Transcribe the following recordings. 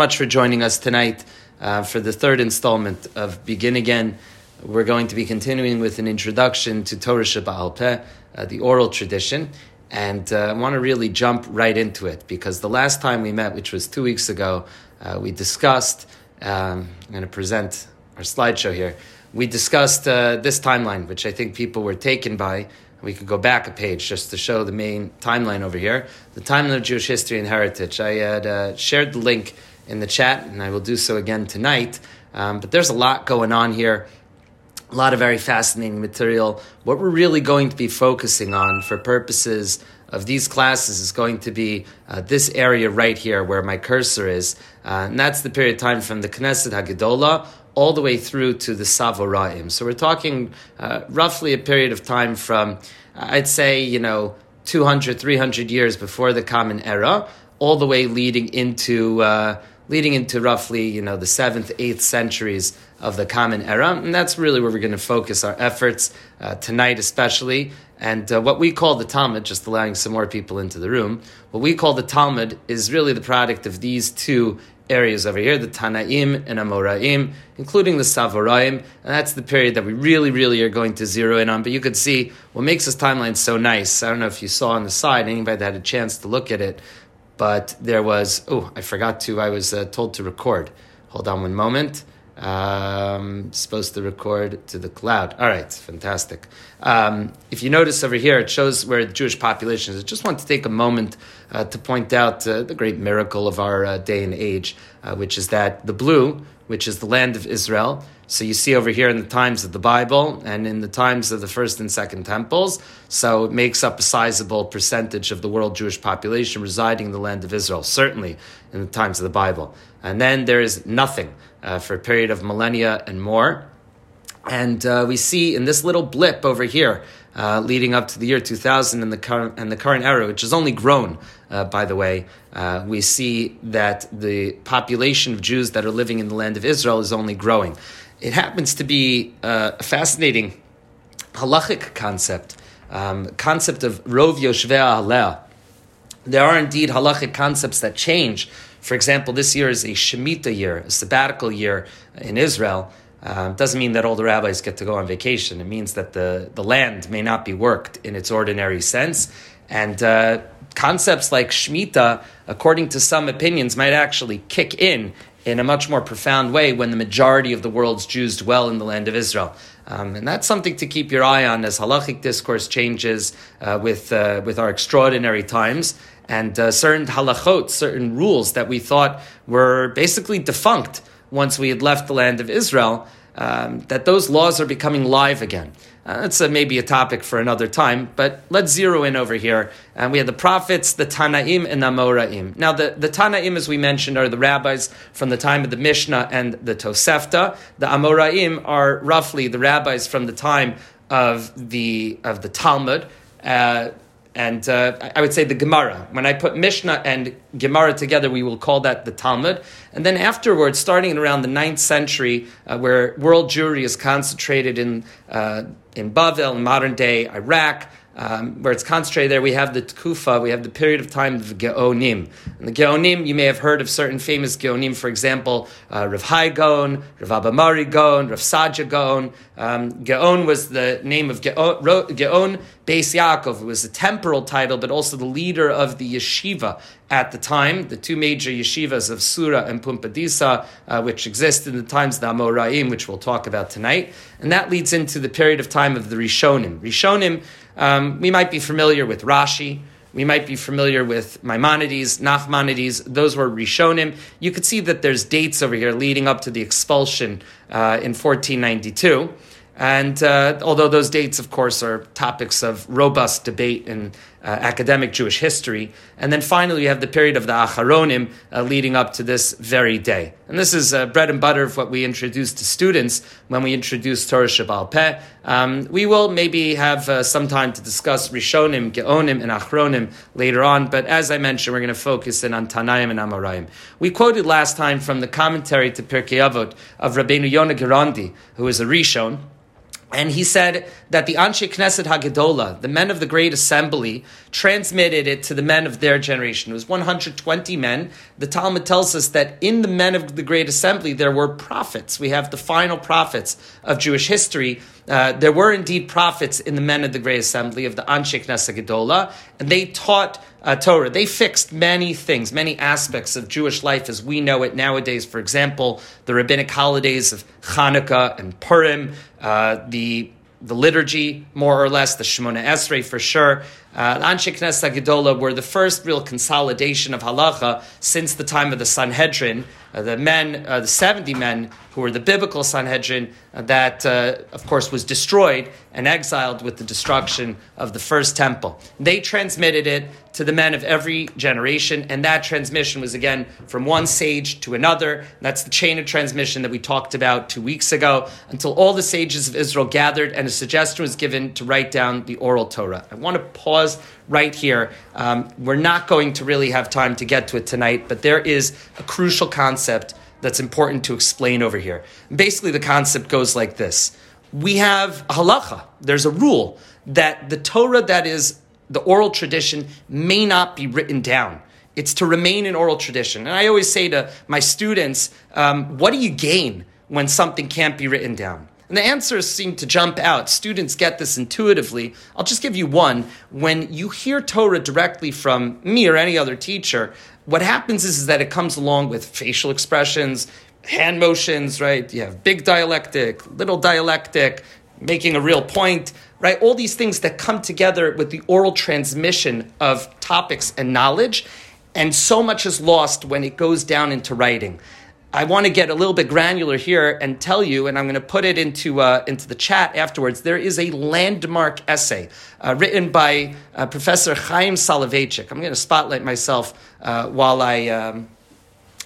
much for joining us tonight uh, for the third installment of Begin Again. We're going to be continuing with an introduction to Torah Peh, uh, the oral tradition. And uh, I want to really jump right into it because the last time we met, which was two weeks ago, uh, we discussed, um, I'm going to present our slideshow here. We discussed uh, this timeline, which I think people were taken by. We could go back a page just to show the main timeline over here. The timeline of Jewish history and heritage. I had uh, shared the link in the chat, and I will do so again tonight. Um, but there's a lot going on here, a lot of very fascinating material. What we're really going to be focusing on for purposes of these classes is going to be uh, this area right here where my cursor is, uh, and that's the period of time from the Knesset Haggadolah all the way through to the Savoraim. So we're talking uh, roughly a period of time from, I'd say, you know, 200, 300 years before the Common Era, all the way leading into uh, leading into roughly you know the seventh, eighth centuries of the Common Era, and that's really where we're going to focus our efforts uh, tonight, especially. And uh, what we call the Talmud, just allowing some more people into the room, what we call the Talmud is really the product of these two areas over here, the Tanaim and Amoraim, including the Savoraim, and that's the period that we really, really are going to zero in on. But you could see what makes this timeline so nice. I don't know if you saw on the side, anybody that had a chance to look at it, but there was, oh, I forgot to, I was uh, told to record. Hold on one moment. Um, supposed to record to the cloud. All right, fantastic. Um, if you notice over here, it shows where the Jewish population is. I just want to take a moment uh, to point out uh, the great miracle of our uh, day and age, uh, which is that the blue, which is the land of Israel. So you see over here in the times of the Bible and in the times of the first and second temples. So it makes up a sizable percentage of the world Jewish population residing in the land of Israel, certainly in the times of the Bible. And then there is nothing uh, for a period of millennia and more. And uh, we see in this little blip over here, uh, leading up to the year 2000 and the current, and the current era, which has only grown, uh, by the way, uh, we see that the population of Jews that are living in the land of Israel is only growing. It happens to be uh, a fascinating halachic concept, um, concept of rov yoshvei aleh. There are indeed halachic concepts that change for example, this year is a Shemitah year, a sabbatical year in Israel. Uh, doesn't mean that all the rabbis get to go on vacation. It means that the, the land may not be worked in its ordinary sense. And uh, concepts like Shemitah, according to some opinions, might actually kick in in a much more profound way when the majority of the world's Jews dwell in the land of Israel. Um, and that's something to keep your eye on as halachic discourse changes uh, with, uh, with our extraordinary times and uh, certain halachot, certain rules that we thought were basically defunct once we had left the land of Israel, um, that those laws are becoming live again. Uh, that's a, maybe a topic for another time, but let's zero in over here. And uh, we have the prophets, the Tanaim, and the Amoraim. Now, the, the Tanaim, as we mentioned, are the rabbis from the time of the Mishnah and the Tosefta. The Amoraim are roughly the rabbis from the time of the of the Talmud. Uh, and uh, I would say the Gemara. When I put Mishnah and Gemara together, we will call that the Talmud. And then afterwards, starting around the 9th century, uh, where world Jewry is concentrated in, uh, in Bavel, in modern day Iraq, um, where it's concentrated there, we have the Tkufa, we have the period of time of Geonim. And the Geonim, you may have heard of certain famous Geonim, for example, uh, Rav Hai Gaon, Rav Abamari Gaon, Rav Saadia Gaon. Um, Geon was the name of Geon, Geon Beis Yaakov. Was a temporal title, but also the leader of the yeshiva at the time, the two major yeshivas of Sura and Pumbedita, uh, which exist in the times of the Amoraim, which we'll talk about tonight. And that leads into the period of time of the Rishonim. Rishonim um, we might be familiar with Rashi. We might be familiar with Maimonides, Nachmanides. Those were Rishonim. You could see that there's dates over here leading up to the expulsion uh, in 1492. And uh, although those dates, of course, are topics of robust debate in uh, academic Jewish history. And then finally, we have the period of the Acharonim uh, leading up to this very day. And this is uh, bread and butter of what we introduce to students when we introduce Torah Sheba'al Peh. Um, we will maybe have uh, some time to discuss Rishonim, Geonim, and Achronim later on, but as I mentioned, we're going to focus in on Tanaim and Amoraim. We quoted last time from the commentary to Pirkei Avot of Rabbeinu Yonah Gerondi, who is a Rishon, and he said that the Anshe Knesset Hagedola, the men of the Great Assembly, transmitted it to the men of their generation. It was 120 men. The Talmud tells us that in the men of the Great Assembly, there were prophets. We have the final prophets of Jewish history. Uh, there were indeed prophets in the men of the Great Assembly of the Anshe Knesset Gedola, and they taught uh, Torah. They fixed many things, many aspects of Jewish life as we know it nowadays. For example, the rabbinic holidays of Hanukkah and Purim, uh, the the liturgy, more or less, the Shemona Esrei for sure. Uh, Anshe Knesset Gedola were the first real consolidation of halacha since the time of the Sanhedrin. Uh, the men, uh, the 70 men who were the biblical Sanhedrin, uh, that, uh, of course, was destroyed and exiled with the destruction of the first temple. They transmitted it to the men of every generation, and that transmission was again from one sage to another. That's the chain of transmission that we talked about two weeks ago, until all the sages of Israel gathered and a suggestion was given to write down the oral Torah. I want to pause right here. Um, we're not going to really have time to get to it tonight, but there is a crucial concept that's important to explain over here. Basically, the concept goes like this We have a halacha, there's a rule that the Torah that is the oral tradition may not be written down. It's to remain in oral tradition. And I always say to my students, um, what do you gain when something can't be written down? And the answers seem to jump out. Students get this intuitively. I'll just give you one. When you hear Torah directly from me or any other teacher, what happens is, is that it comes along with facial expressions, hand motions, right? You have big dialectic, little dialectic, making a real point, right? All these things that come together with the oral transmission of topics and knowledge. And so much is lost when it goes down into writing. I want to get a little bit granular here and tell you, and I'm going to put it into uh, into the chat afterwards. There is a landmark essay uh, written by uh, Professor Chaim Soloveitchik. I'm going to spotlight myself uh, while I. Um,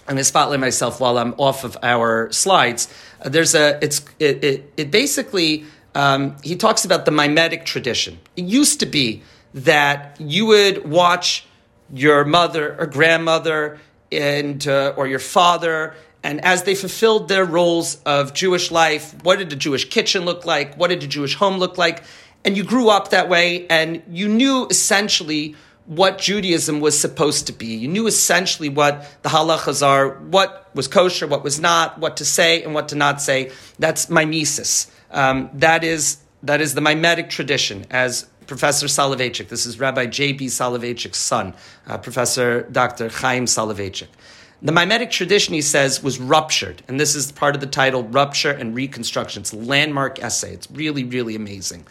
I'm going to spotlight myself while I'm off of our slides. Uh, there's a. It's it. It, it basically. Um, he talks about the mimetic tradition. It used to be that you would watch your mother or grandmother and uh, or your father and as they fulfilled their roles of Jewish life, what did the Jewish kitchen look like? What did the Jewish home look like? And you grew up that way and you knew essentially what Judaism was supposed to be. You knew essentially what the halachas are, what was kosher, what was not, what to say and what to not say. That's mimesis. Um, that is that is the mimetic tradition, as Professor Soloveitchik. This is Rabbi J.B. Soloveitchik's son, uh, Professor Dr. Chaim Soloveitchik. The mimetic tradition, he says, was ruptured. And this is part of the title, Rupture and Reconstruction. It's a landmark essay. It's really, really amazing.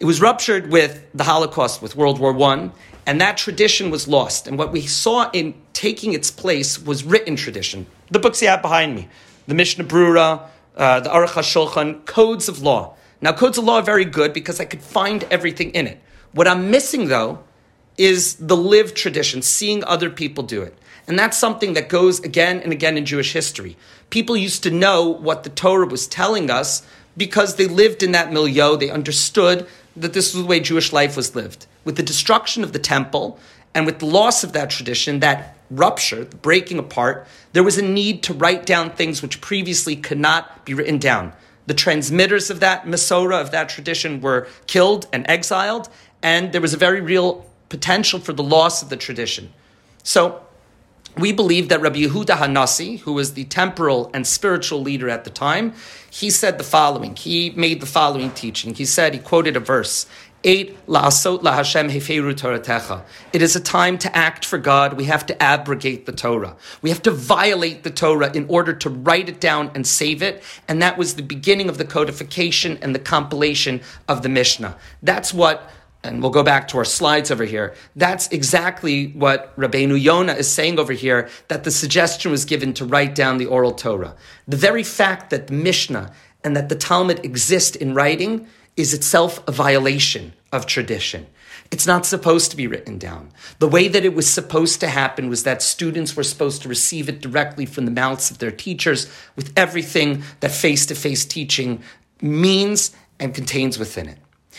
It was ruptured with the Holocaust, with World War I, and that tradition was lost. And what we saw in taking its place was written tradition. The books you have behind me, the Mishnah Brura, uh, the Aruch HaShulchan, codes of law. Now, codes of law are very good because I could find everything in it. What I'm missing, though, is the live tradition, seeing other people do it. And that's something that goes again and again in Jewish history. People used to know what the Torah was telling us because they lived in that milieu. They understood that this was the way Jewish life was lived. With the destruction of the temple and with the loss of that tradition, that rupture, the breaking apart, there was a need to write down things which previously could not be written down. The transmitters of that Masorah, of that tradition, were killed and exiled, and there was a very real potential for the loss of the tradition. So, we believe that Rabbi Yehuda Hanasi, who was the temporal and spiritual leader at the time, he said the following. He made the following teaching. He said, he quoted a verse, Eit la'asot la'Hashem heferu Toratecha. It is a time to act for God. We have to abrogate the Torah. We have to violate the Torah in order to write it down and save it. And that was the beginning of the codification and the compilation of the Mishnah. That's what and we'll go back to our slides over here. That's exactly what Rabbeinu Yonah is saying over here, that the suggestion was given to write down the oral Torah. The very fact that the Mishnah and that the Talmud exist in writing is itself a violation of tradition. It's not supposed to be written down. The way that it was supposed to happen was that students were supposed to receive it directly from the mouths of their teachers with everything that face to face teaching means and contains within it.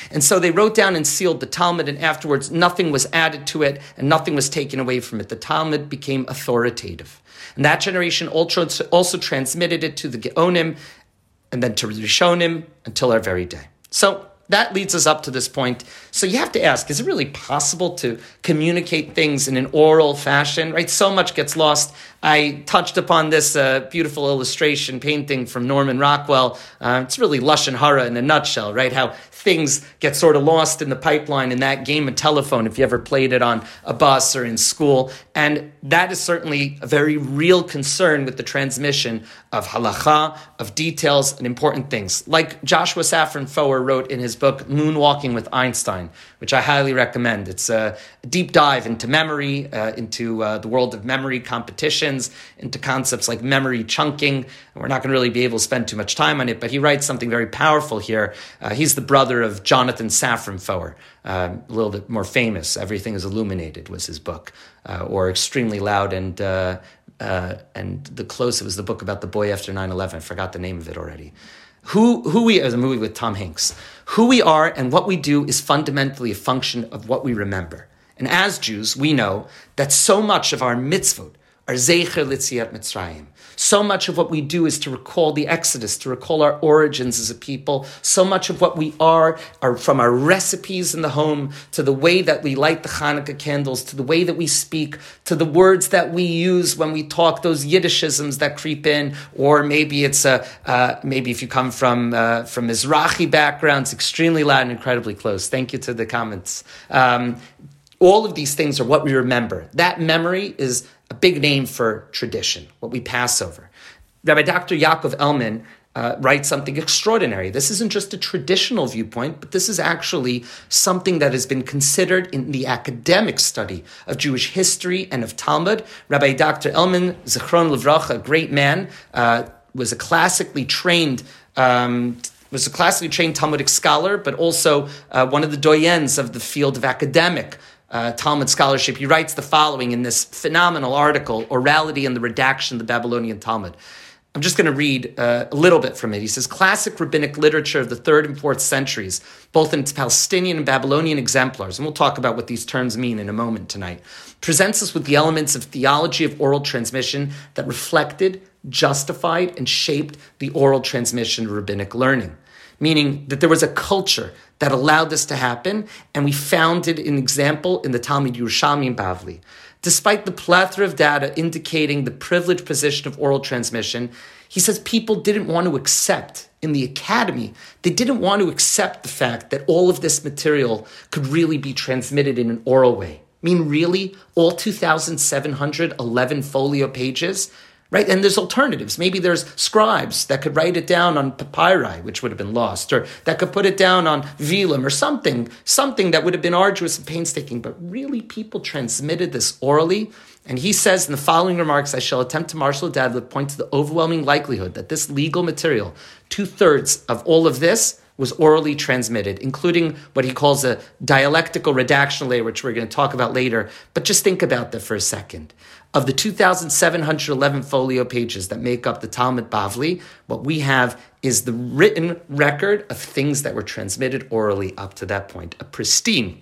And so they wrote down and sealed the Talmud, and afterwards nothing was added to it and nothing was taken away from it. The Talmud became authoritative. And that generation also, transmitted it to the Geonim and then to the Rishonim until our very day. So that leads us up to this point. So you have to ask, is it really possible to communicate things in an oral fashion, right? So much gets lost. I touched upon this uh, beautiful illustration painting from Norman Rockwell. Uh, it's really lashon hara in a nutshell, right? How things get sort of lost in the pipeline in that game of telephone if you ever played it on a bus or in school. And that is certainly a very real concern with the transmission of halacha, of details and important things. Like Joshua Safran Foer wrote in his book, Moonwalking with Einstein, which I highly recommend. It's a deep dive into memory, uh, into uh, the world of memory competitions, into concepts like memory chunking. We're not going to really be able to spend too much time on it, but he writes something very powerful here. Uh, he's the brother of Jonathan Safran Foer, uh, a little bit more famous. Everything is Illuminated was his book, uh, or Extremely Loud and uh, uh and the close. It was the book about the boy after 9-11. I forgot the name of it already. Who who we as a movie with Tom Hanks. Who we are and what we do is fundamentally a function of what we remember. And as Jews, we know that so much of our mitzvot are Zecher Litziat Mitzrayim. So much of what we do is to recall the Exodus, to recall our origins as a people. So much of what we are are from our recipes in the home to the way that we light the Hanukkah candles, to the way that we speak, to the words that we use when we talk, those Yiddishisms that creep in, or maybe it's a uh, maybe if you come from uh, from Mizrahi backgrounds, extremely loud and incredibly close. Thank you to the comments. Um, all of these things are what we remember. That memory is a big name for tradition, what we pass over. Rabbi Dr. Yaakov Elman uh, writes something extraordinary. This isn't just a traditional viewpoint, but this is actually something that has been considered in the academic study of Jewish history and of Talmud. Rabbi Dr. Elman, Zichron Levracha, a great man, uh, was a classically trained um, was a classically trained Talmudic scholar, but also uh, one of the doyens of the field of academic uh, Talmud scholarship. He writes the following in this phenomenal article, Orality and the Redaction of the Babylonian Talmud. I'm just going to read uh, a little bit from it. He says classic rabbinic literature of the third and fourth centuries, both in its Palestinian and Babylonian exemplars, and we'll talk about what these terms mean in a moment tonight, presents us with the elements of theology of oral transmission that reflected, justified, and shaped the oral transmission of rabbinic learning. Meaning that there was a culture that allowed this to happen, and we found it an example in the Talmud Yerushalmi and Bavli. Despite the plethora of data indicating the privileged position of oral transmission, he says people didn't want to accept in the academy, they didn't want to accept the fact that all of this material could really be transmitted in an oral way. I mean, really, all 2,711 folio pages right? And there's alternatives. Maybe there's scribes that could write it down on papyri, which would have been lost, or that could put it down on vellum or something, something that would have been arduous and painstaking. But really, people transmitted this orally. And he says in the following remarks, I shall attempt to marshal a dadlet point to the overwhelming likelihood that this legal material, two thirds of all of this, was orally transmitted, including what he calls a dialectical redaction layer, which we're going to talk about later. But just think about that for a second. Of the 2,711 folio pages that make up the Talmud Bavli, what we have is the written record of things that were transmitted orally up to that point, a pristine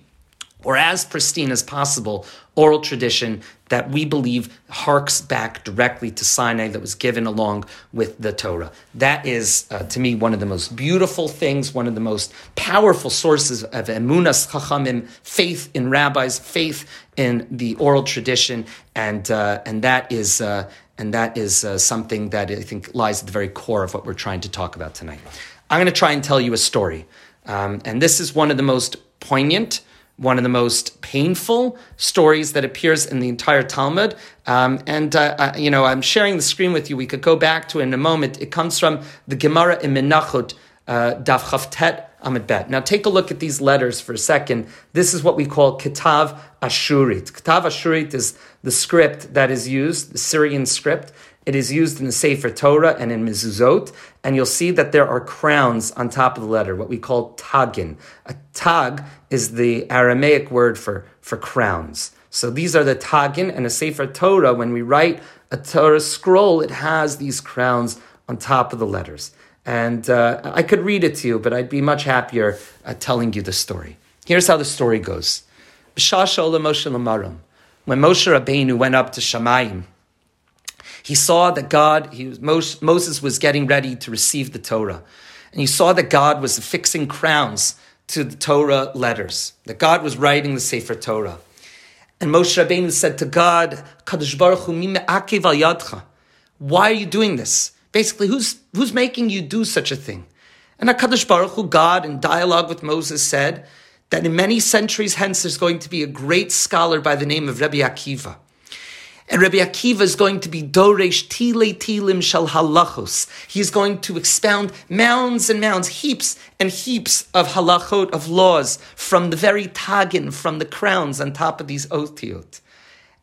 or as pristine as possible oral tradition that we believe harks back directly to Sinai that was given along with the Torah. That is, uh, to me, one of the most beautiful things, one of the most powerful sources of emunas chachamim, faith in rabbis, faith in the oral tradition, and uh, and that is. Uh, and that is uh, something that I think lies at the very core of what we're trying to talk about tonight. I'm going to try and tell you a story. Um, and this is one of the most poignant, one of the most painful stories that appears in the entire Talmud. Um, and, uh, I, you know, I'm sharing the screen with you. We could go back to it in a moment. It comes from the Gemara in Menachot, uh, Daf Chavtet Amid Bet. Now, take a look at these letters for a second. This is what we call Kitav Ashurit. Kitav Ashurit is the script that is used, the Syrian script. It is used in the Sefer Torah and in Mezuzot, and you'll see that there are crowns on top of the letter, what we call tagin. A tag is the Aramaic word for, for crowns. So these are the tagin, and a Sefer Torah, when we write a Torah scroll, it has these crowns on top of the letters. And uh, I could read it to you, but I'd be much happier uh, telling you the story. Here's how the story goes. When Moshe Rabbeinu went up to Shamayim, he saw that God, he was, Moses was getting ready to receive the Torah. And he saw that God was fixing crowns to the Torah letters, that God was writing the Sefer Torah. And Moshe Rabbeinu said to God, Kadosh Baruch Hu, yadcha. Why are you doing this? Basically, who's, who's making you do such a thing? And HaKadosh Baruch Hu, God, in dialogue with Moses, said that in many centuries hence there's going to be a great scholar by the name of Rabbi Akiva. And Rabbi Akiva is going to be Doresh Tile Tilim Shal Halachos. He's going to expound mounds and mounds, heaps and heaps of halachot, of laws, from the very tagin, from the crowns on top of these otiot.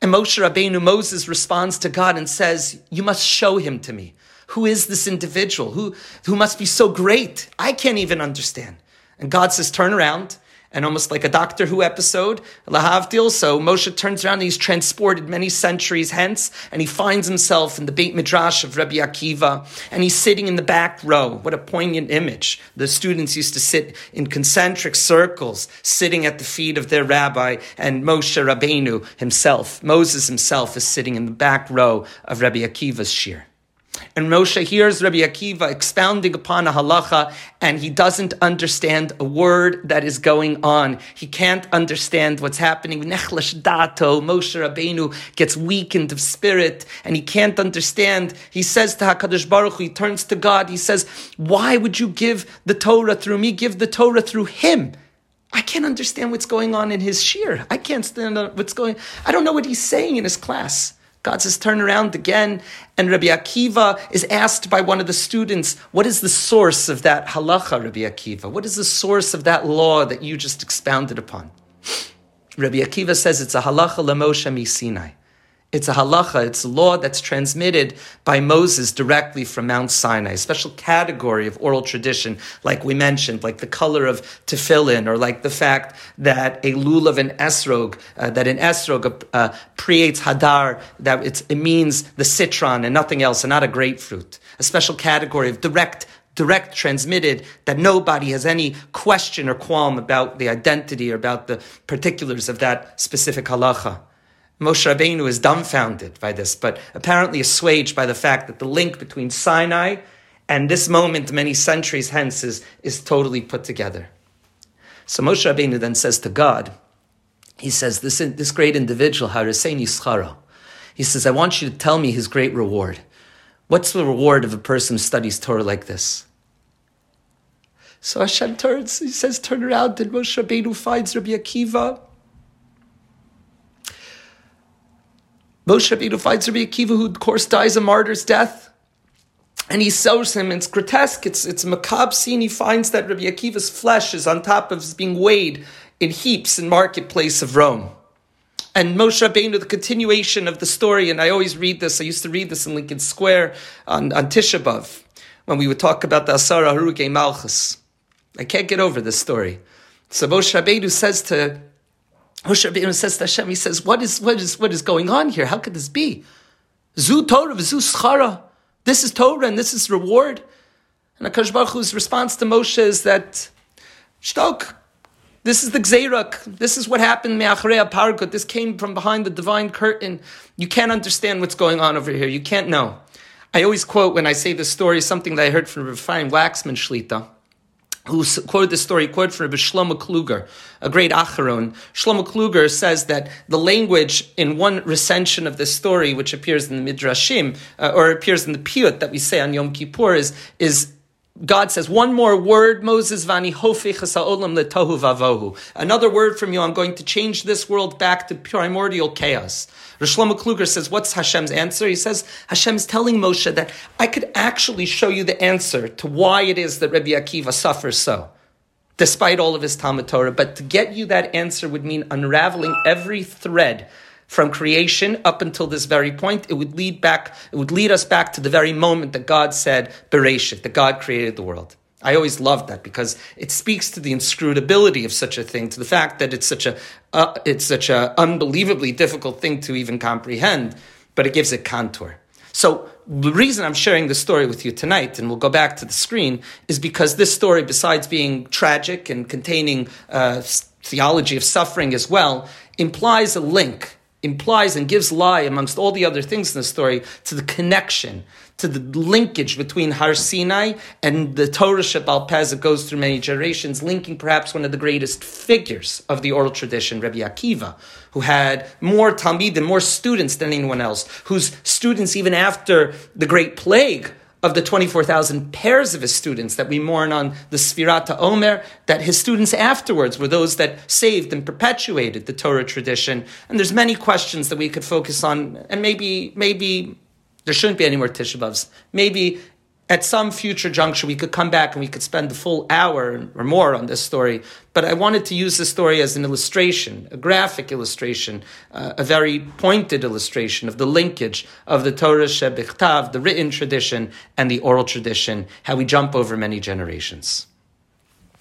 And Moshe Rabbeinu, Moses responds to God and says, You must show him to me. Who is this individual? Who, who must be so great? I can't even understand. And God says, Turn around and almost like a Doctor Who episode, Lahavdil. So Moshe turns around and he's transported many centuries hence, and he finds himself in the Beit Midrash of Rabbi Akiva, and he's sitting in the back row. What a poignant image. The students used to sit in concentric circles, sitting at the feet of their rabbi, and Moshe Rabbeinu himself, Moses himself, is sitting in the back row of Rabbi Akiva's shir. And Moshe hears Rabbi Akiva expounding upon a halacha, and he doesn't understand a word that is going on. He can't understand what's happening. Nechlesh dato, Moshe Rabbeinu gets weakened of spirit, and he can't understand. He says to Hakadosh Baruch Hu, he turns to God. He says, "Why would you give the Torah through me? Give the Torah through him." I can't understand what's going on in his shir. I can't stand what's going. I don't know what he's saying in his class. God says, turn around again. And Rabbi Akiva is asked by one of the students, what is the source of that halacha, Rabbi Akiva? What is the source of that law that you just expounded upon? Rabbi Akiva says it's a halacha lemoshe mi Sinai. It's a halacha, it's a law that's transmitted by Moses directly from Mount Sinai, a special category of oral tradition, like we mentioned, like the color of tefillin, or like the fact that a lulav and esrog, uh, that an esrog uh, creates hadar, that it means the citron and nothing else, and not a grapefruit. A special category of direct direct transmitted that nobody has any question or qualm about the identity or about the particulars of that specific halacha. Moshe Rabbeinu is dumbfounded by this, but apparently assuaged by the fact that the link between Sinai and this moment, many centuries hence, is, is totally put together. So Moshe Rabbeinu then says to God, he says, this, this great individual, Harisein Yischara, he says, I want you to tell me his great reward. What's the reward of a person who studies Torah like this? So Hashem turns, he says, turn around, and Moshe Rabbeinu finds Rabbi Akiva, Moshe Rabbeinu finds Rabbi Akiva, who of course dies a martyr's death, and he sews him. It's grotesque. It's it's a macabre scene. He finds that Rabbi Akiva's flesh is on top of is being weighed in heaps in marketplace of Rome. And Moshe Rabbeinu, the continuation of the story, and I always read this. I used to read this in Lincoln Square on, on Tisha B'av, when we would talk about the Asara Haruge Malchus. I can't get over this story. So Moshe Rabbeinu says to Moshe Rabbeinu says to Hashem, he says, what is, what is, what is going on here? How could this be? Zu Torah, zu schara. This is Torah and this is reward. And Akash Baruch Hu's response to Moshe is that, Shtok, this is the Gzeirak. This is what happened, Me'achrei Pargut. This came from behind the divine curtain. You can't understand what's going on over here. You can't know. I always quote when I say this story something that I heard from Refaim Waxman Shlita who quoted this story, quoted from Rabbi Shlomo Kluger, a great Acharon. Shlomo Kluger says that the language in one recension of this story, which appears in the Midrashim, uh, or appears in the Piyut that we say on Yom Kippur, is, is God says, one more word, Moses, vani olam letohu vavohu. Another word from you, I'm going to change this world back to primordial chaos. Rishlomo Kluger says, what's Hashem's answer? He says, Hashem's telling Moshe that I could actually show you the answer to why it is that Rabbi Akiva suffers so, despite all of his Talmud Torah. But to get you that answer would mean unraveling every thread from creation up until this very point, it would lead back, it would lead us back to the very moment that God said, Bereshit, that God created the world. I always loved that because it speaks to the inscrutability of such a thing, to the fact that it's such a, uh, it's such a unbelievably difficult thing to even comprehend, but it gives it contour. So the reason I'm sharing this story with you tonight, and we'll go back to the screen, is because this story, besides being tragic and containing uh, theology of suffering as well, implies a link implies and gives lie amongst all the other things in the story to the connection to the linkage between Har Sinai and the Torah Sheba'al Peh that goes through many generations, linking perhaps one of the greatest figures of the oral tradition, Rabbi Akiva, who had more Talmud and more students than anyone else, whose students, even after the Great Plague, of the 24,000 pairs of his students that we mourn on the Sfirata Omer, that his students afterwards were those that saved and perpetuated the Torah tradition. And there's many questions that we could focus on, and maybe, maybe there shouldn't be any more Tisha Maybe at some future juncture, we could come back and we could spend the full hour or more on this story. But I wanted to use this story as an illustration, a graphic illustration, uh, a very pointed illustration of the linkage of the Torah Shebichtav, the written tradition, and the oral tradition, how we jump over many generations.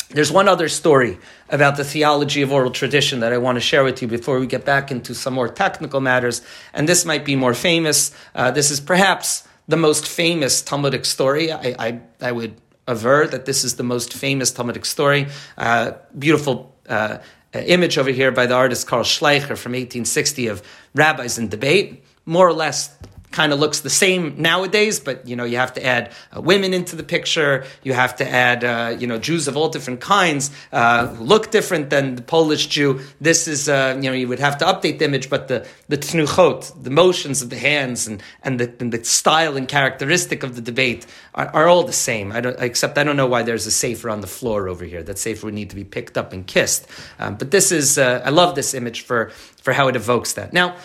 There's one other story about the theology of oral tradition that I want to share with you before we get back into some more technical matters, and this might be more famous. Uh, this is perhaps the most famous Talmudic story. I, I, I would aver that this is the most famous Talmudic story. Uh, beautiful uh, image over here by the artist Karl Schleicher from 1860 of rabbis in debate, more or less kind of looks the same nowadays, but you know you have to add uh, women into the picture. You have to add uh, you know Jews of all different kinds uh, who look different than the Polish Jew. This is uh, you know you would have to update the image, but the the tnuchot, the motions of the hands, and and the, and the style and characteristic of the debate are, are all the same. I don't, except I don't know why there's a sefer on the floor over here. That sefer would need to be picked up and kissed. Um, but this is uh, I love this image for for how it evokes that. Now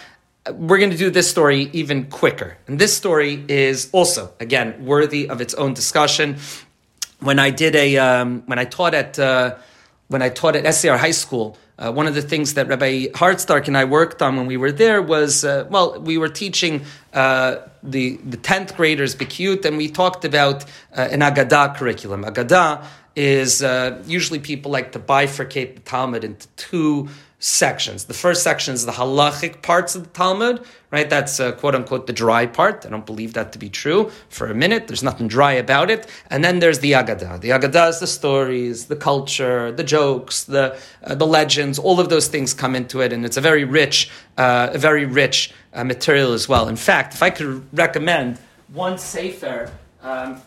we're going to do this story even quicker. And this story is also, again, worthy of its own discussion. When I did a, um, when I taught at, uh, when I taught at SCR High School, uh, one of the things that Rabbi Hartstark and I worked on when we were there was, uh, well, we were teaching uh, the the tenth graders Bikut, and we talked about uh, an Agadah curriculum. Agadah is uh, usually people like to bifurcate the Talmud into two sections. The first section is the halachic parts of the Talmud, right? That's uh, quote unquote the dry part. I don't believe that to be true for a minute. There's nothing dry about it. And then there's the Agadah. The Agadah is the stories, the culture, the jokes, the uh, the legends. All of those things come into it, and it's a very rich, uh, a very rich uh, material as well. In fact, if I could recommend one sefer. Um,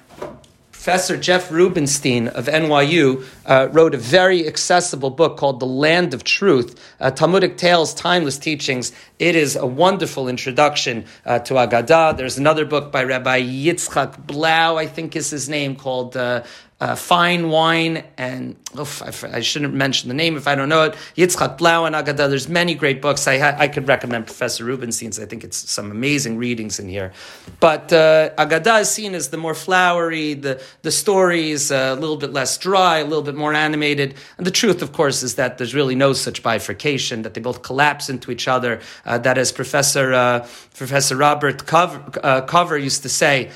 Professor Jeff Rubenstein of NYU uh, wrote a very accessible book called The Land of Truth, uh, Talmudic Tales, Timeless Teachings. It is a wonderful introduction uh, to Agadah. There's another book by Rabbi Yitzchak Blau, I think is his name, called uh, uh, fine wine, and oof, I, I, shouldn't mention the name if I don't know it. Yitzchak Blau and Agadah. There's many great books. I, I could recommend Professor Rubenstein's. I think it's some amazing readings in here. But uh, Agadah is seen as the more flowery, the the stories uh, a little bit less dry, a little bit more animated. And the truth, of course, is that there's really no such bifurcation. That they both collapse into each other. Uh, that, as Professor uh, Professor Robert Cover, uh, Cover used to say,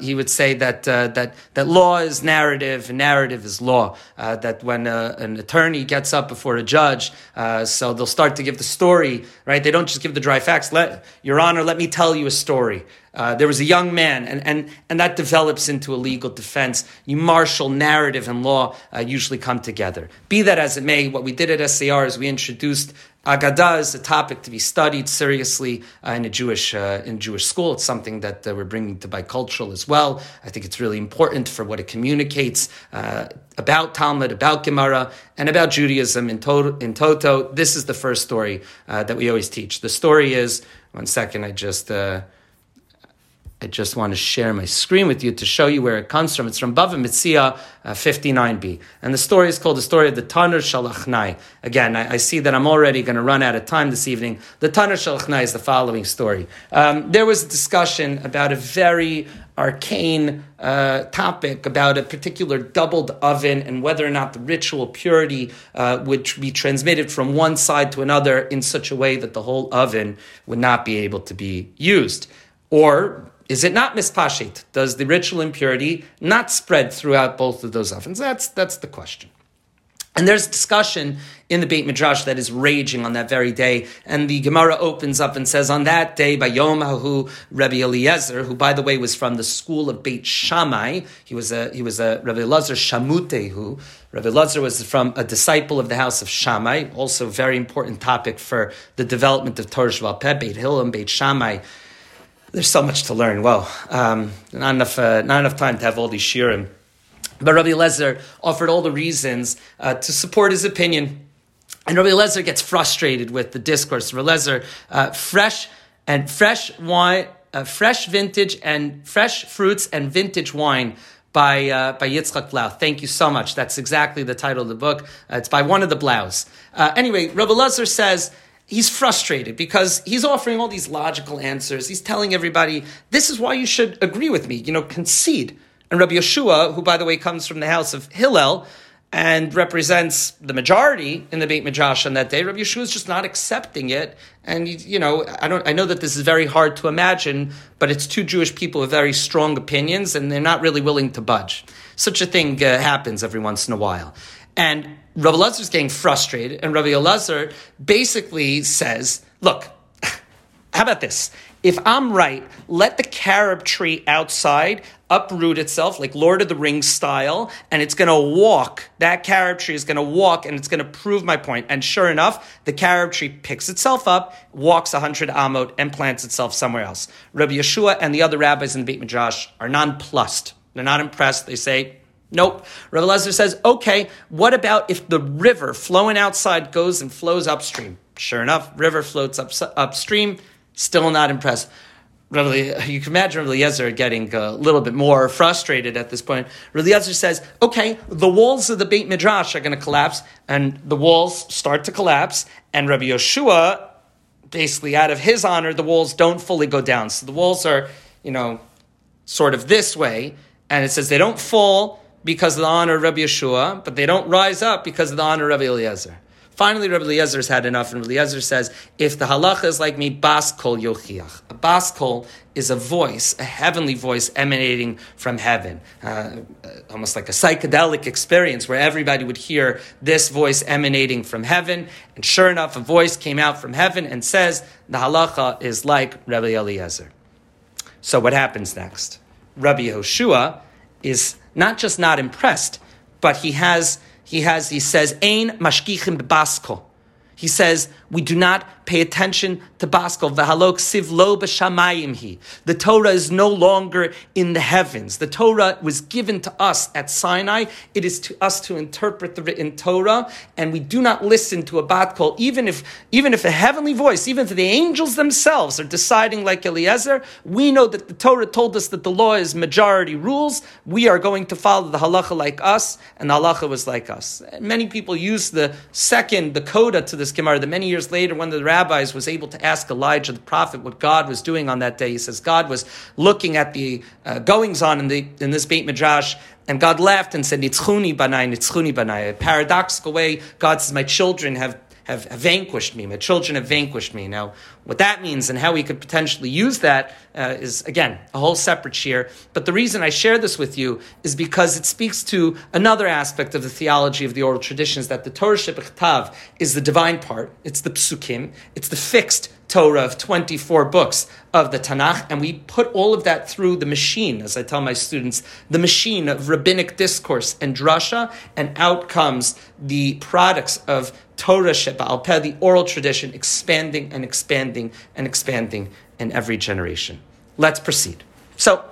he would say that that that law is narrative, narrative is law. Uh, that when uh, an attorney gets up before a judge, uh, so they'll start to give the story, right? They don't just give the dry facts. Let, Your Honor, let me tell you a story. Uh, there was a young man, and, and, and that develops into a legal defense. You marshal narrative and law uh, usually come together. Be that as it may, what we did at SCR is we introduced Agadah is a topic to be studied seriously uh, in a Jewish uh, in Jewish school. It's something that uh, we're bringing to bicultural as well. I think it's really important for what it communicates uh, about Talmud, about Gemara, and about Judaism in, to- in toto. This is the first story uh, that we always teach. The story is one second. I just uh, I just want to share my screen with you to show you where it comes from. It's from Bava Metzia uh, 59b. And the story is called the story of the Tanur shel Achnai. Again, I, I, see that I'm already going to run out of time this evening. The Tanur shel Achnai is the following story. Um, there was a discussion about a very arcane uh, topic about a particular doubled oven and whether or not the ritual purity uh, would be transmitted from one side to another in such a way that the whole oven would not be able to be used. Or is it not mispashit? Does the ritual impurity not spread throughout both of those ovens? That's, that's the question. And there's discussion in the Beit Midrash that is raging on that very day. And the Gemara opens up and says, on that day, by Yom Hahu, Rabbi Eliezer, who by the way was from the school of Beit Shammai, he was a, he was a Rabbi Eliezer Shamutehu. Rabbi Eliezer was from a disciple of the house of Shammai, also a very important topic for the development of Torah Sheba'al Peh, Beit Hillel and Beit Shammai There's so much to learn. Well, um, not enough, uh, not enough time to have all these shirim. But Rabbi Lezer offered all the reasons uh, to support his opinion. And Rabbi Lezer gets frustrated with the discourse. Rabbi Lezer, uh, fresh and fresh wine, uh, fresh vintage and fresh fruits and vintage wine by uh, by Yitzchak Blau. Thank you so much. That's exactly the title of the book. Uh, it's by one of the Blaus. Uh, anyway, Rabbi Lezer says he's frustrated because he's offering all these logical answers. He's telling everybody this is why you should agree with me. You know, concede. And Rabbi Yeshua, who by the way comes from the house of Hillel, and represents the majority in the Beit Midrash on that day. Rabbi Yeshua is just not accepting it, and you know, I don't. I know that this is very hard to imagine, but it's two Jewish people with very strong opinions, and they're not really willing to budge. Such a thing uh, happens every once in a while, and Rabbi is getting frustrated, and Rabbi Elazar basically says, "Look, how about this? If I'm right, let the carob tree outside uproot itself, like Lord of the Rings style, and it's going to walk. That carob tree is going to walk, and it's going to prove my point. And sure enough, the carob tree picks itself up, walks 100 amot, and plants itself somewhere else. Rabbi Yeshua and the other rabbis in the Beit Midrash are nonplussed. They're not impressed. They say, Nope. Lezer says, okay, what about if the river flowing outside goes and flows upstream? Sure enough, river floats up, upstream, still not impressed you can imagine Rabbi Eliezer getting a little bit more frustrated at this point. Rabbi Eliezer says, okay, the walls of the Beit Midrash are going to collapse, and the walls start to collapse, and Rabbi Yeshua, basically out of his honor, the walls don't fully go down. So the walls are, you know, sort of this way, and it says they don't fall because of the honor of Rabbi Yeshua, but they don't rise up because of the honor of Rabbi Eliezer. Finally, Rabbi Eliezer's had enough, and Rabbi Eliezer says, if the halacha is like me, bas kol yochiach. A bas kol is a voice, a heavenly voice emanating from heaven, uh, almost like a psychedelic experience where everybody would hear this voice emanating from heaven. And sure enough, a voice came out from heaven and says, the halacha is like Rabbi Eliezer. So what happens next? Rabbi Yehoshua is not just not impressed, but he has he has, he says, Ein mashkichim basko. He says, we do not pay attention to Baskel. V'halok siv lo b'shamayim hi. The Torah is no longer in the heavens. The Torah was given to us at Sinai. It is to us to interpret the written Torah, and we do not listen to a bat kol, even if even if a heavenly voice, even if the angels themselves are deciding like Eliezer. We know that the Torah told us that the law is majority rules. We are going to follow the halacha like us, and the halacha was like us. Many people use the second, the coda to this Gemara, that many years later, when the rabbis was able to ask Elijah the prophet what God was doing on that day. He says God was looking at the uh, goings on in, the, in this Beit Midrash, and God laughed and said, Nitzchuni banai, nitzchuni banai. A paradoxical way, God says, My children have have, vanquished me. My children have vanquished me. Now, what that means and how we could potentially use that uh, is again a whole separate share. But the reason I share this with you is because it speaks to another aspect of the theology of the oral traditions that the Torah Shebechtav is the divine part. It's the psukim. It's the fixed Torah of 24 books of the Tanakh, and we put all of that through the machine, as I tell my students, the machine of rabbinic discourse and drasha, and out comes the products of Torah Sheba'al Peh, the oral tradition, expanding and expanding and expanding in every generation. Let's proceed. So,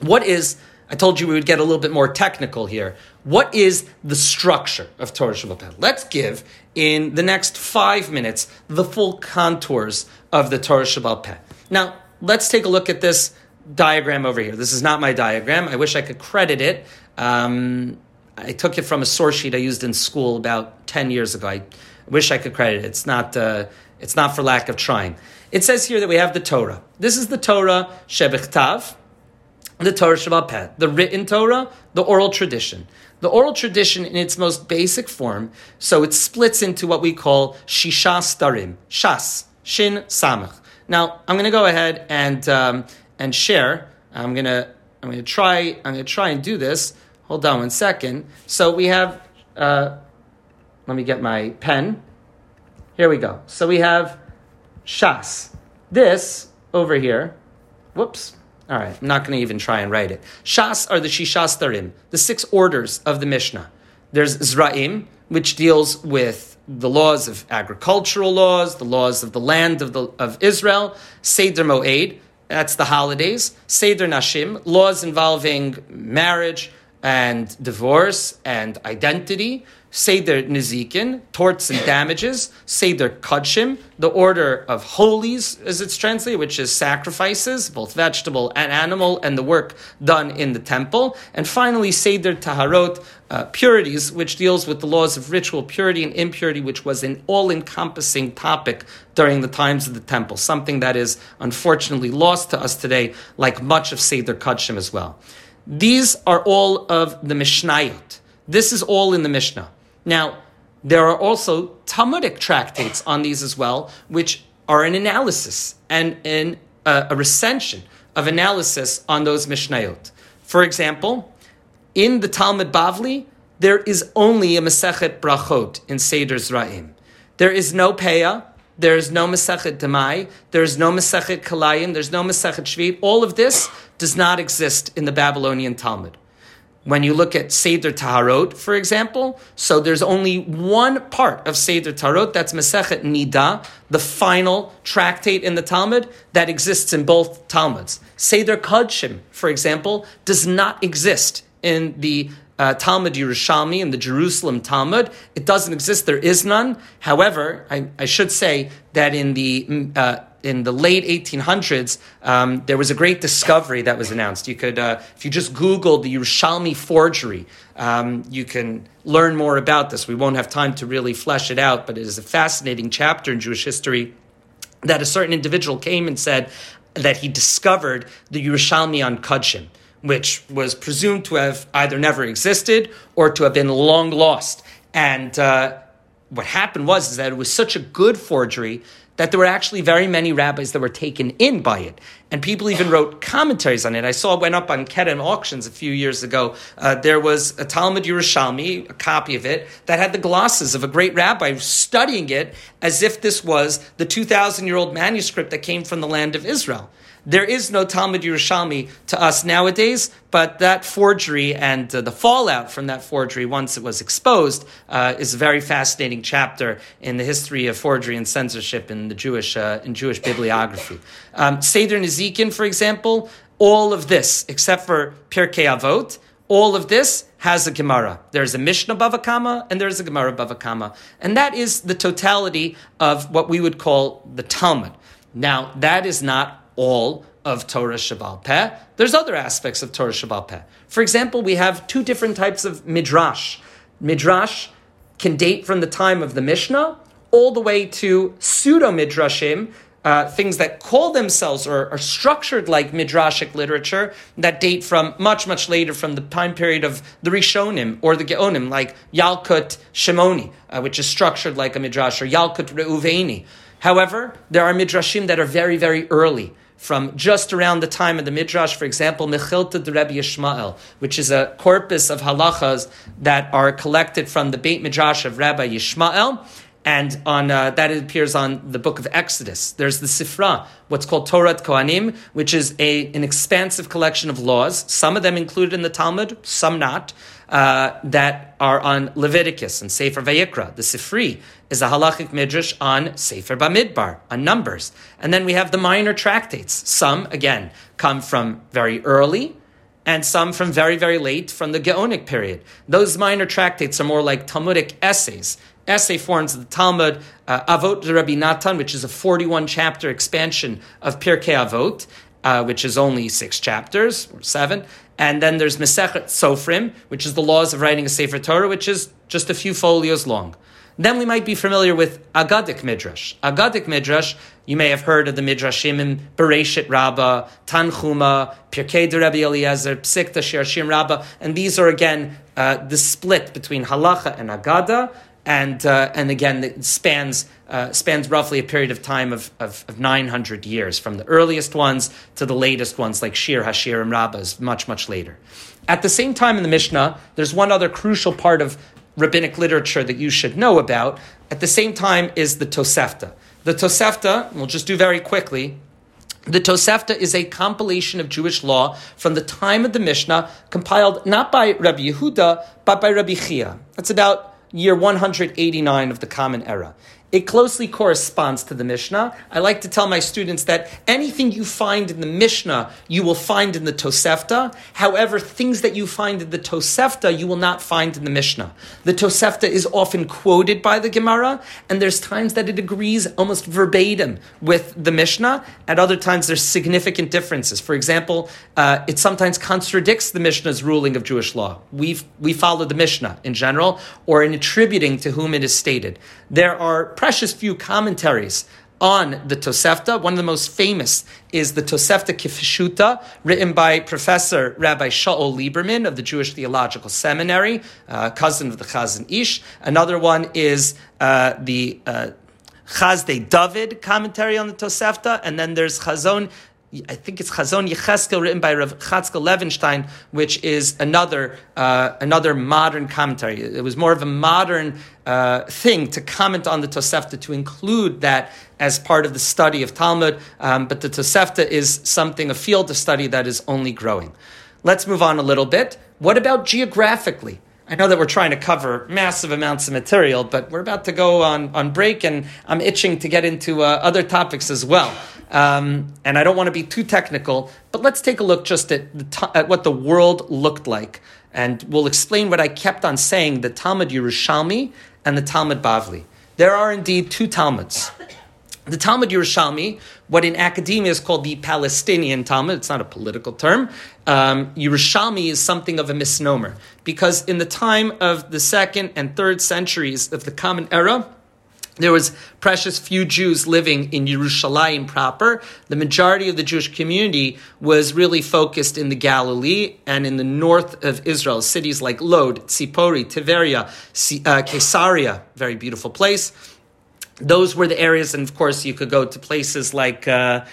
what is, I told you we would get a little bit more technical here. What is the structure of Torah Sheba'al Peh? Let's give, in the next five minutes, the full contours of the Torah Sheba'al Peh. Now, let's take a look at this diagram over here. This is not my diagram. I wish I could credit it. Um, I took it from a source sheet I used in school about 10 years ago. I wish I could credit it. It's not, uh, it's not for lack of trying. It says here that we have the Torah. This is the Torah Shebechtav, the Torah Peh, the written Torah, the oral tradition. The oral tradition in its most basic form, so it splits into what we call Shisha Starim, Shas, Shin Samach. Now, I'm going to go ahead and, um, and share. I'm going to, I'm going to try, I'm going to try and do this Hold on one second. So we have, uh, let me get my pen. Here we go. So we have Shas. This over here, whoops. All right, I'm not going to even try and write it. Shas are the Shishas Shishastarim, the six orders of the Mishnah. There's Zra'im, which deals with the laws of agricultural laws, the laws of the land of, the, of Israel, Seder Moed, that's the holidays. Seder Nashim, laws involving marriage and divorce and identity. Seder Nizikin, torts and damages. Seder Kudshim, the order of holies, as it's translated, which is sacrifices, both vegetable and animal, and the work done in the temple. And finally, Seder Taharot, uh, purities, which deals with the laws of ritual purity and impurity, which was an all encompassing topic during the times of the temple, something that is unfortunately lost to us today, like much of Seder Kudshim as well. These are all of the Mishnayot. This is all in the Mishnah. Now, there are also Talmudic tractates on these as well, which are an analysis and an, uh, a recension of analysis on those Mishnayot. For example, in the Talmud Bavli, there is only a Masechet Brachot in Seder Zraim. There is no Peah, there is no Masechet Demai, there is no Masechet Kalayim, there's no Masechet Shvit. All of this does not exist in the Babylonian Talmud. When you look at Seder Taharot, for example, so there's only one part of Seder Taharot, that's Masechet Nida, the final tractate in the Talmud that exists in both Talmuds. Seder Kodshim, for example, does not exist in the uh, Talmud Yerushalmi and the Jerusalem Talmud. It doesn't exist. There is none. However, I, I should say that in the mm, uh, in the late 1800s, um, there was a great discovery that was announced. You could, uh, if you just Google the Yerushalmi forgery, um, you can learn more about this. We won't have time to really flesh it out, but it is a fascinating chapter in Jewish history that a certain individual came and said that he discovered the Yerushalmi on Kudshim which was presumed to have either never existed or to have been long lost. And uh, what happened was is that it was such a good forgery that there were actually very many rabbis that were taken in by it. And people even wrote commentaries on it. I saw it went up on Kedem auctions a few years ago. Uh, there was a Talmud Yerushalmi, a copy of it, that had the glosses of a great rabbi studying it as if this was the 2,000 year old manuscript that came from the land of Israel. There is no Talmud Yerushalmi to us nowadays, but that forgery and uh, the fallout from that forgery, once it was exposed, uh, is a very fascinating chapter in the history of forgery and censorship in the Jewish uh, in Jewish bibliography. Um, Seder Nizikin, for example, all of this, except for Pirkei Avot, all of this has a Gemara. There's a Mishnah Bava Kama and there's a Gemara Bava Kama. And that is the totality of what we would call the Talmud. Now, that is not all of Torah Sheba'al Peh. There's other aspects of Torah Sheba'al Peh. For example, we have two different types of Midrash. Midrash can date from the time of the Mishnah all the way to pseudo Midrashim, uh, things that call themselves or are structured like midrashic literature that date from much, much later from the time period of the Rishonim or the Geonim, like Yalkut Shimoni, uh, which is structured like a midrash, or Yalkut Reuveni. However, there are midrashim that are very, very early from just around the time of the Midrash, for example, Mechilta de Rebbe Yishmael, which is a corpus of halachas that are collected from the Beit Midrash of Rabbi Yishmael, and on uh, that appears on the book of Exodus. There's the Sifra, what's called Torah Kohanim, which is a, an expansive collection of laws, some of them included in the Talmud, some not, uh, that are on Leviticus and Sefer Vayikra. The Sifri is a halachic midrash on Sefer Bamidbar, on Numbers. And then we have the minor tractates. Some, again, come from very early, and some from very, very late from the Geonic period. Those minor tractates are more like Talmudic essays essay forms of the Talmud, uh, Avot de Rabbi Natan, which is a 41 chapter expansion of Pirkei Avot, uh, which is only six chapters or seven. And then there's Mesechet Sofrim, which is the laws of writing a Sefer Torah, which is just a few folios long. Then we might be familiar with Agadic Midrash. Agadic Midrash, you may have heard of the Midrashim in Bereshit Rabbah, Tanchuma, Pirkei de Rabbi Eliezer, Psikta Shirshim Rabbah, and these are again uh, the split between Halacha and Agada, and uh, and again it spans uh, spans roughly a period of time of, of, of, 900 years from the earliest ones to the latest ones like Shir Hashir and Rabbahs much much later. At the same time in the Mishnah, there's one other crucial part of rabbinic literature that you should know about. At the same time is the Tosefta. The Tosefta, we'll just do very quickly. The Tosefta is a compilation of Jewish law from the time of the Mishnah, compiled not by Rabbi Yehuda, but by Rabbi Chiya. That's about year 189 of the Common Era. It closely corresponds to the Mishnah. I like to tell my students that anything you find in the Mishnah, you will find in the Tosefta. However, things that you find in the Tosefta, you will not find in the Mishnah. The Tosefta is often quoted by the Gemara, and there's times that it agrees almost verbatim with the Mishnah. At other times, there's significant differences. For example, uh, it sometimes contradicts the Mishnah's ruling of Jewish law. We we follow the Mishnah in general, or in attributing to whom it is stated. There are precious few commentaries on the Tosefta. One of the most famous is the Tosefta Kifishuta, written by Professor Rabbi Shaul Lieberman of the Jewish Theological Seminary, uh, cousin of the Chazon Ish. Another one is uh, the uh, Chasdei David commentary on the Tosefta, and then there's Chazon I think it's Chazon Yechezkel written by Rav Chatzkel Levenstein, which is another uh, another modern commentary. It was more of a modern uh, thing to comment on the Tosefta, to include that as part of the study of Talmud. Um, but the Tosefta is something, a field of study that is only growing. Let's move on a little bit. What about geographically? I know that we're trying to cover massive amounts of material, but we're about to go on, on break, and I'm itching to get into uh, other topics as well. Um, and I don't want to be too technical, but let's take a look just at, the, at what the world looked like. And we'll explain what I kept on saying the Talmud Yerushalmi and the Talmud Bavli. There are indeed two Talmuds. The Talmud Yerushalmi, what in academia is called the Palestinian Talmud, it's not a political term. Um, Yerushalmi is something of a misnomer because in the time of the second and third centuries of the Common Era, there was precious few Jews living in Yerushalayim proper. The majority of the Jewish community was really focused in the Galilee and in the north of Israel, cities like Lod, Tzipori, Tiberia, uh, Caesarea, very beautiful place. Those were the areas, and of course, you could go to places like. Uh,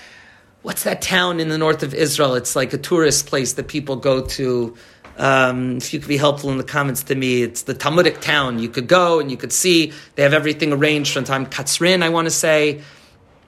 what's that town in the north of Israel? It's like a tourist place that people go to. Um, if you could be helpful in the comments to me, it's the Talmudic town. You could go and you could see they have everything arranged from time. Katzrin, I want to say.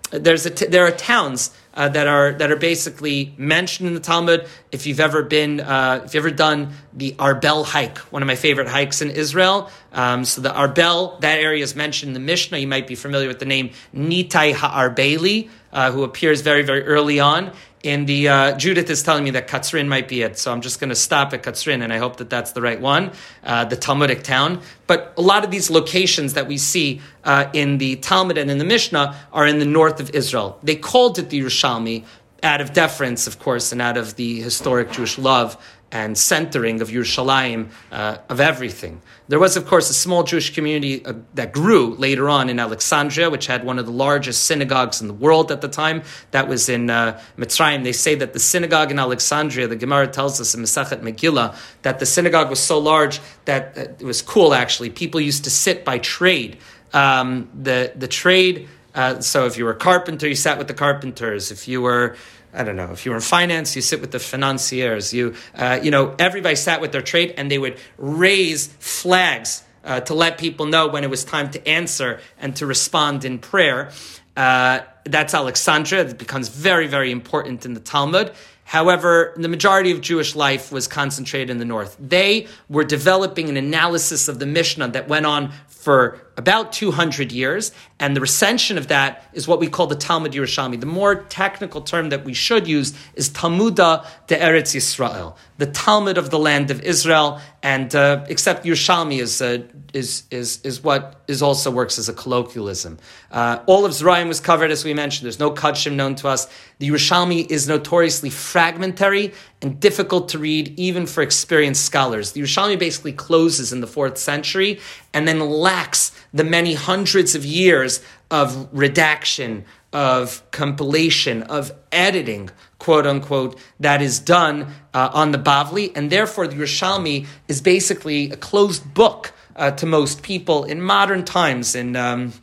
There's a t- there are towns uh, that are that are basically mentioned in the Talmud. If you've ever been, uh, if you've ever done the Arbel hike, one of my favorite hikes in Israel. Um, so the Arbel, that area is mentioned in the Mishnah. You might be familiar with the name Nitai Ha'arbeli, uh, who appears very very early on. And the uh, Judith is telling me that Katzrin might be it, so I'm just going to stop at Katzrin, and I hope that that's the right one, uh, the Talmudic town. But a lot of these locations that we see uh, in the Talmud and in the Mishnah are in the north of Israel. They called it the Yerushalmi out of deference, of course, and out of the historic Jewish love and centering of Yerushalayim, uh, of everything. There was, of course, a small Jewish community uh, that grew later on in Alexandria, which had one of the largest synagogues in the world at the time. That was in uh, Mitzrayim. They say that the synagogue in Alexandria, the Gemara tells us in Masachet Megillah, that the synagogue was so large that uh, it was cool, actually. People used to sit by trade. Um, the, the trade, uh, so if you were a carpenter, you sat with the carpenters. If you were I don't know, if you were in finance, you sit with the financiers. You, uh, you know, everybody sat with their trade and they would raise flags uh, to let people know when it was time to answer and to respond in prayer. Uh, that's Alexandria. It becomes very, very important in the Talmud. However, the majority of Jewish life was concentrated in the north. They were developing an analysis of the Mishnah that went on for about 200 years, and the recension of that is what we call the Talmud Yerushalmi. The more technical term that we should use is Talmuda de Eretz Yisrael, the Talmud of the land of Israel, and uh, except Yerushalmi is, uh, is, is, is what is also works as a colloquialism. Uh, all of Zerayim was covered, as we mentioned. There's no Kudshim known to us. The Yerushalmi is notoriously fragmentary and difficult to read, even for experienced scholars. The Yerushalmi basically closes in the fourth century and then lacks the many hundreds of years of redaction, of compilation, of editing, quote unquote, that is done uh, on the Bavli, and therefore the Yerushalmi is basically a closed book uh, to most people in modern times. In um,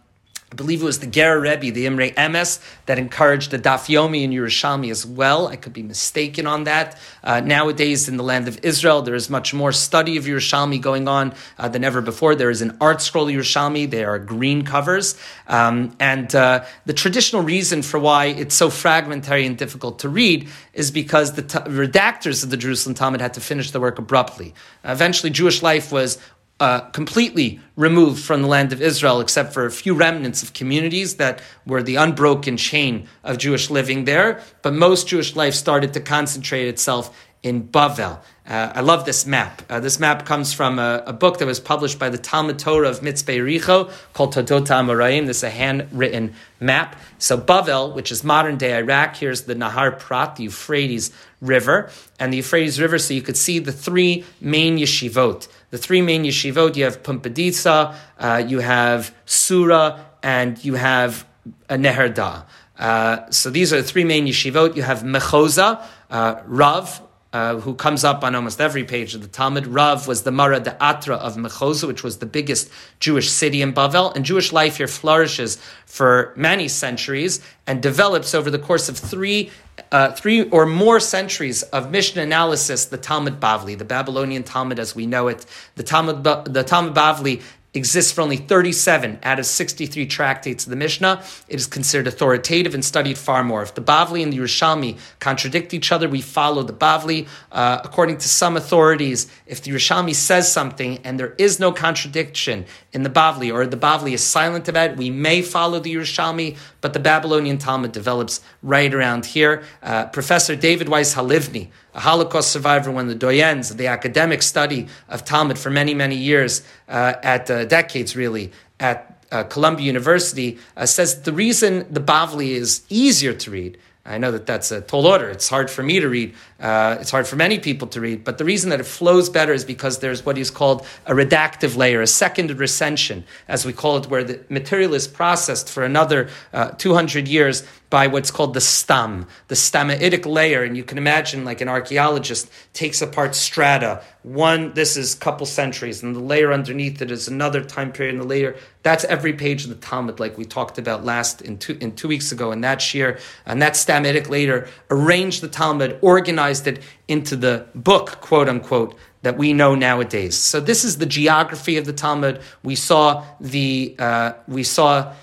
I believe it was the Ger Rebbe, the Imre Emes, that encouraged the Daf Yomi and Yerushalmi as well. I could be mistaken on that. Uh, nowadays, in the land of Israel, there is much more study of Yerushalmi going on uh, than ever before. There is an ArtScroll Yerushalmi. They are green covers. Um, and uh, the traditional reason for why it's so fragmentary and difficult to read is because the t- redactors of the Jerusalem Talmud had to finish the work abruptly. eventually, Jewish life was uh, completely removed from the land of Israel, except for a few remnants of communities that were the unbroken chain of Jewish living there. But most Jewish life started to concentrate itself in Bavel. Uh, I love this map. Uh, this map comes from a, a, book that was published by the Talmud Torah of Mitzpeh Richo called Todot Amoraim. This is a handwritten map. So Bavel, which is modern day Iraq, here's the Nahar Prat, the Euphrates River, and the Euphrates River. So you could see the three main yeshivot. The three main yeshivot. You have Pumbedita, uh, you have Sura, and you have a Nehardea. Uh, so these are the three main yeshivot. You have Mechoza, uh, Rav, uh, who comes up on almost every page of the Talmud. Rav was the Mara de Atra of Mechoza, which was the biggest Jewish city in Bavel. And Jewish life here flourishes for many centuries and develops over the course of three, uh, three or more centuries of Mishnah analysis, the Talmud Bavli, the Babylonian Talmud as we know it. The Talmud, the Talmud Bavli exists for only 37 out of 63 tractates of the Mishnah. It is considered authoritative and studied far more. If the Bavli and the Yerushalmi contradict each other, we follow the Bavli. Uh, according to some authorities, if the Yerushalmi says something and there is no contradiction in the Bavli, or the Bavli is silent about it, we may follow the Yerushalmi, but the Babylonian Talmud develops right around here. Uh, Professor David Weiss Halivni, a Holocaust survivor, one of the doyens of the academic study of Talmud for many, many years, uh, at uh, decades really, at uh, Columbia University, uh, says the reason the Bavli is easier to read I know that that's a tall order. It's hard for me to read. Uh, it's hard for many people to read. But the reason that it flows better is because there's what is called a redactive layer, a second recension, as we call it, where the material is processed for another uh, 200 years by what's called the stam, the stamaitic layer. And you can imagine, like an archaeologist takes apart strata. One, this is a couple centuries, and the layer underneath it is another time period, and the layer. That's every page of the Talmud, like we talked about last in two, in two weeks ago, and that shear, and that stamitic layer arranged the Talmud, organized it into the book, quote unquote, that we know nowadays. So this is the geography of the Talmud. We saw the uh, we saw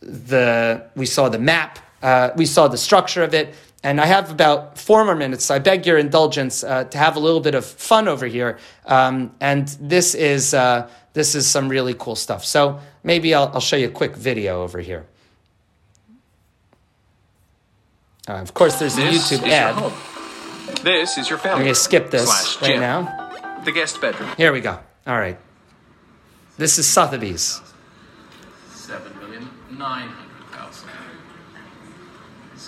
the we saw the map uh, we saw the structure of it. And I have about four more minutes. So I beg your indulgence uh, to have a little bit of fun over here. Um, and this is, uh, this is some really cool stuff. So maybe I'll, I'll show you a quick video over here. Uh, of course, there's a this YouTube ad. This is your family. I'm going to skip this right now. The guest bedroom. Here we go. All right. This is Sotheby's. Seven million nine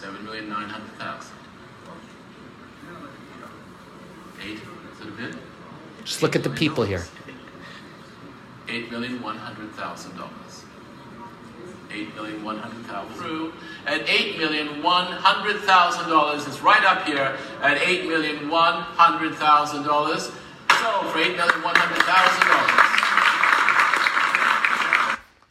Seven million nine hundred thousand. Eight, is it a bid? Just look at the people here. Eight million one hundred thousand dollars. Eight million one hundred thousand. Through at eight million one hundred thousand dollars is right up here at eight million one hundred thousand dollars. So for eight million one hundred thousand dollars.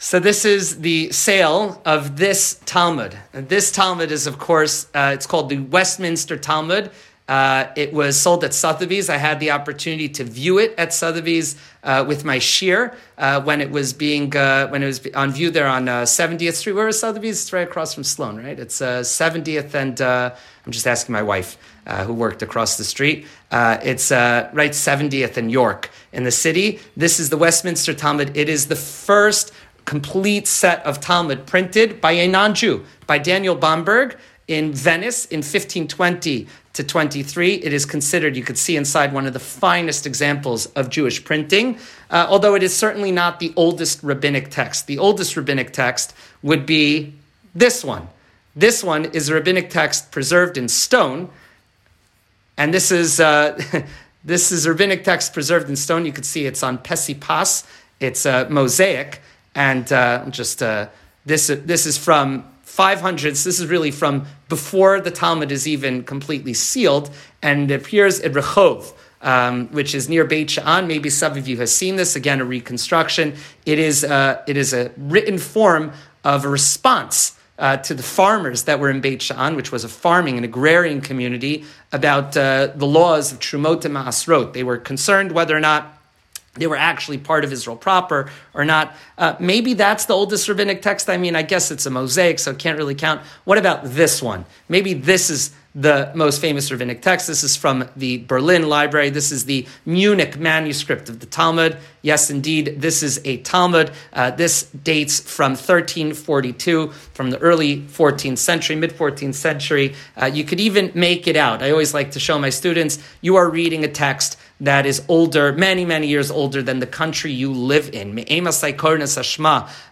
So this is the sale of this Talmud. And this Talmud is, of course, uh, it's called the Westminster Talmud. Uh, it was sold at Sotheby's. I had the opportunity to view it at Sotheby's uh, with my shiur uh, when it was being uh, when it was on view there on 70th uh, Street. Where is Sotheby's? It's right across from Sloan, right? It's 70th, and I'm just asking my wife who worked across the street. it's right 70th and York in the city. This is the Westminster Talmud. It is the first complete set of Talmud printed by a non Jew, by Daniel Bomberg in Venice in 1520 to 23. It is considered, you could see inside, one of the finest examples of Jewish printing, uh, although it is certainly not the oldest rabbinic text. The oldest rabbinic text would be this one. This one is a rabbinic text preserved in stone, and this is. Uh, This is a rabbinic text preserved in stone. You can see it's on Pesipas. It's a mosaic. And uh, just uh, this, this is from 500s. This is really from before the Talmud is even completely sealed, and it appears at Rehov. Um, which is near Beit Sha'an. Maybe some of you have seen this. Again, a reconstruction. It is, uh, it is a written form of a response uh, to the farmers that were in Beit Sha'an, which was a farming and agrarian community, about uh, the laws of Trumot and Maasrot. They were concerned whether or not they were actually part of Israel proper or not. Uh, maybe that's the oldest rabbinic text. I mean, I guess it's a mosaic, so it can't really count. What about this one? Maybe this is the most famous rabbinic text. This is from the Berlin Library. This is the Munich manuscript of the Talmud. Yes, indeed, this is a Talmud. Uh, this dates from 1342, from the early 14th century, mid 14th century. Uh, you could even make it out. I always like to show my students you are reading a text that is older, many, many years older than the country you live in.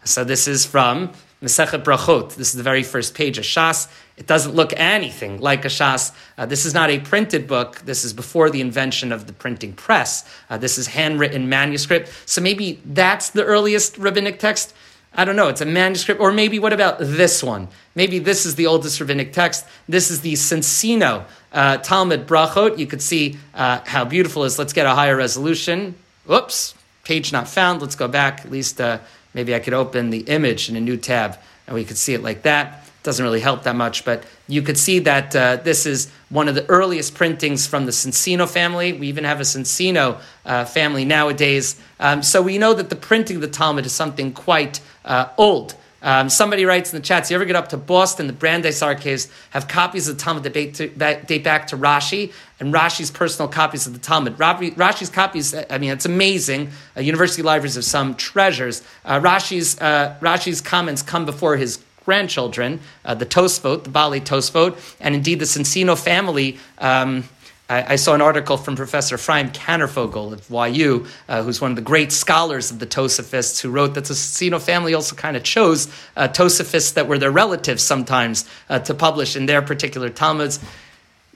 So this is from Masechet Brachot. This is the very first page of Shas. It doesn't look anything like a Shas. Uh, this is not a printed book. This is before the invention of the printing press. Uh, this is handwritten manuscript. So maybe that's the earliest rabbinic text. I don't know. It's a manuscript. Or maybe what about this one? Maybe this is the oldest rabbinic text. This is the Soncino uh, Talmud Brachot. You could see uh, how beautiful it is. Let's get a higher resolution. Whoops. Page not found. Let's go back. At least uh, Maybe I could open the image in a new tab and we could see it like that. Doesn't really help that much, but you could see that uh, this is one of the earliest printings from the Soncino family. We even have a Soncino uh, family nowadays. Um, so we know that the printing of the Talmud is something quite uh, old. Um, somebody writes in the chats, you ever get up to Boston, the Brandeis Archives have copies of the Talmud that date, to, date back to Rashi and Rashi's personal copies of the Talmud. Rashi's copies, I mean, it's amazing. Uh, university libraries have some treasures. Uh, Rashi's, uh, Rashi's comments come before his grandchildren, uh, the Tosfot, the Bali Tosfot, and indeed the Soncino family. Um, I, I, saw an article from Professor Ephraim Kanarfogel of YU, uh, who's one of the great scholars of the Tosafists, who wrote that the Soncino family also kind of chose uh, Tosafists that were their relatives sometimes uh, to publish in their particular Talmuds.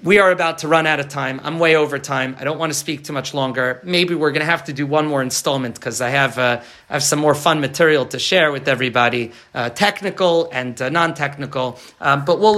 We are about to run out of time. I'm way over time. I don't want to speak too much longer. Maybe we're going to have to do one more installment because I have uh, I have some more fun material to share with everybody, uh, technical and uh, non-technical. Um, but we'll.